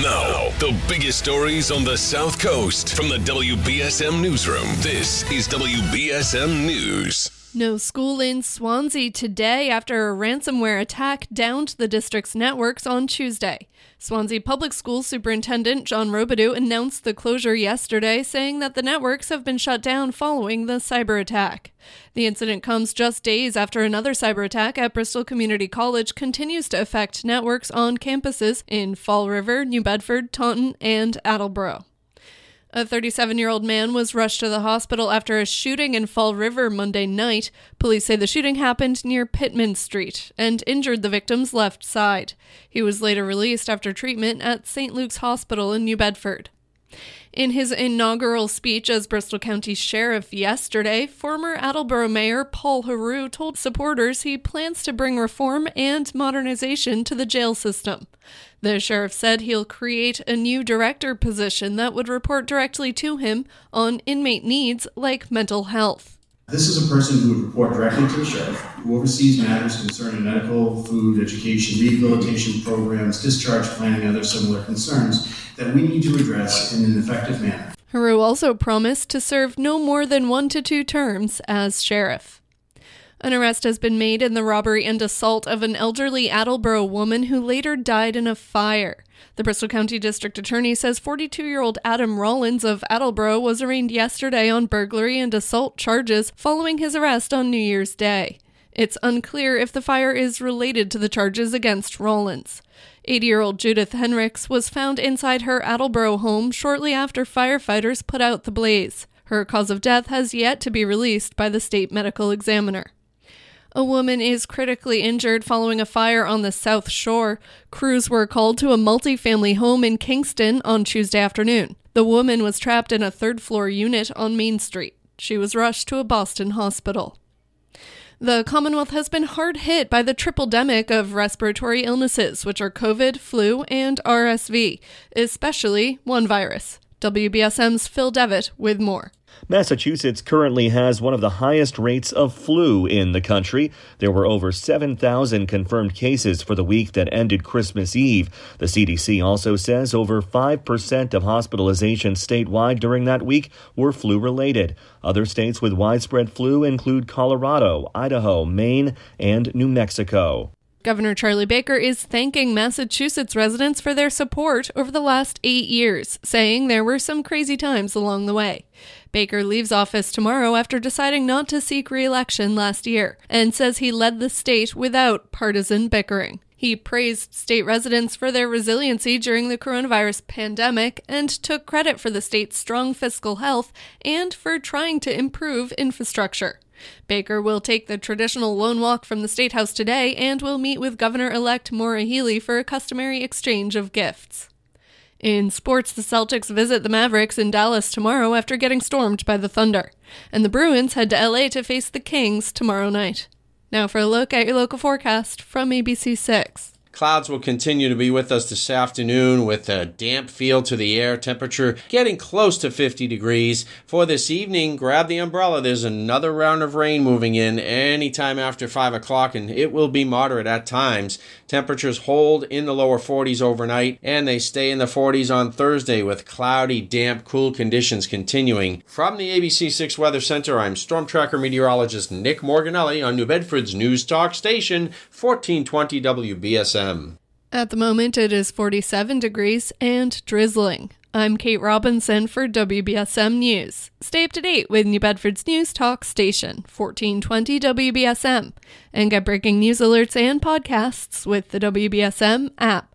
Now, the biggest stories on the South Coast from the WBSM Newsroom. This is WBSM News. No school in Swansea today after a ransomware attack downed the district's networks on Tuesday. Swansea Public School Superintendent John Robidoux announced the closure yesterday, saying that the networks have been shut down following the cyber attack. The incident comes just days after another cyber attack at Bristol Community College continues to affect networks on campuses in Fall River, New Bedford, Taunton, and Attleboro. A 37 year old man was rushed to the hospital after a shooting in Fall River Monday night. Police say the shooting happened near Pittman Street and injured the victim's left side. He was later released after treatment at St. Luke's Hospital in New Bedford. In his inaugural speech as Bristol County Sheriff yesterday, former Attleboro Mayor Paul Heroux told supporters he plans to bring reform and modernization to the jail system. The sheriff said he'll create a new director position that would report directly to him on inmate needs like mental health. This is a person who would report directly to the sheriff, who oversees matters concerning medical, food, education, rehabilitation programs, discharge planning, and other similar concerns that we need to address in an effective manner. Heroux also promised to serve no more than one to two terms as sheriff. An arrest has been made in the robbery and assault of an elderly Attleboro woman who later died in a fire. The Bristol County District Attorney says 42 year old Adam Rollins of Attleboro was arraigned yesterday on burglary and assault charges following his arrest on New Year's Day. It's unclear if the fire is related to the charges against Rollins. 80 year old Judith Henricks was found inside her Attleboro home shortly after firefighters put out the blaze. Her cause of death has yet to be released by the state medical examiner. A woman is critically injured following a fire on the South Shore. Crews were called to a multifamily home in Kingston on Tuesday afternoon. The woman was trapped in a third floor unit on Main Street. She was rushed to a Boston hospital. The Commonwealth has been hard hit by the triple demic of respiratory illnesses, which are COVID, flu, and RSV, especially one virus. WBSM's Phil Devitt with more. Massachusetts currently has one of the highest rates of flu in the country. There were over 7,000 confirmed cases for the week that ended Christmas Eve. The CDC also says over 5% of hospitalizations statewide during that week were flu related. Other states with widespread flu include Colorado, Idaho, Maine, and New Mexico. Governor Charlie Baker is thanking Massachusetts residents for their support over the last eight years, saying there were some crazy times along the way. Baker leaves office tomorrow after deciding not to seek re election last year, and says he led the state without partisan bickering. He praised state residents for their resiliency during the coronavirus pandemic and took credit for the state's strong fiscal health and for trying to improve infrastructure. Baker will take the traditional lone walk from the State House today and will meet with Governor elect Maura for a customary exchange of gifts. In sports, the Celtics visit the Mavericks in Dallas tomorrow after getting stormed by the Thunder. And the Bruins head to LA to face the Kings tomorrow night. Now for a look at your local forecast from ABC6. Clouds will continue to be with us this afternoon with a damp feel to the air, temperature getting close to 50 degrees. For this evening, grab the umbrella. There's another round of rain moving in anytime after 5 o'clock, and it will be moderate at times. Temperatures hold in the lower 40s overnight, and they stay in the 40s on Thursday with cloudy, damp, cool conditions continuing. From the ABC6 Weather Center, I'm Storm Tracker meteorologist Nick Morganelli on New Bedford's News Talk Station, 1420 WBSM. At the moment, it is 47 degrees and drizzling. I'm Kate Robinson for WBSM News. Stay up to date with New Bedford's News Talk Station, 1420 WBSM, and get breaking news alerts and podcasts with the WBSM app.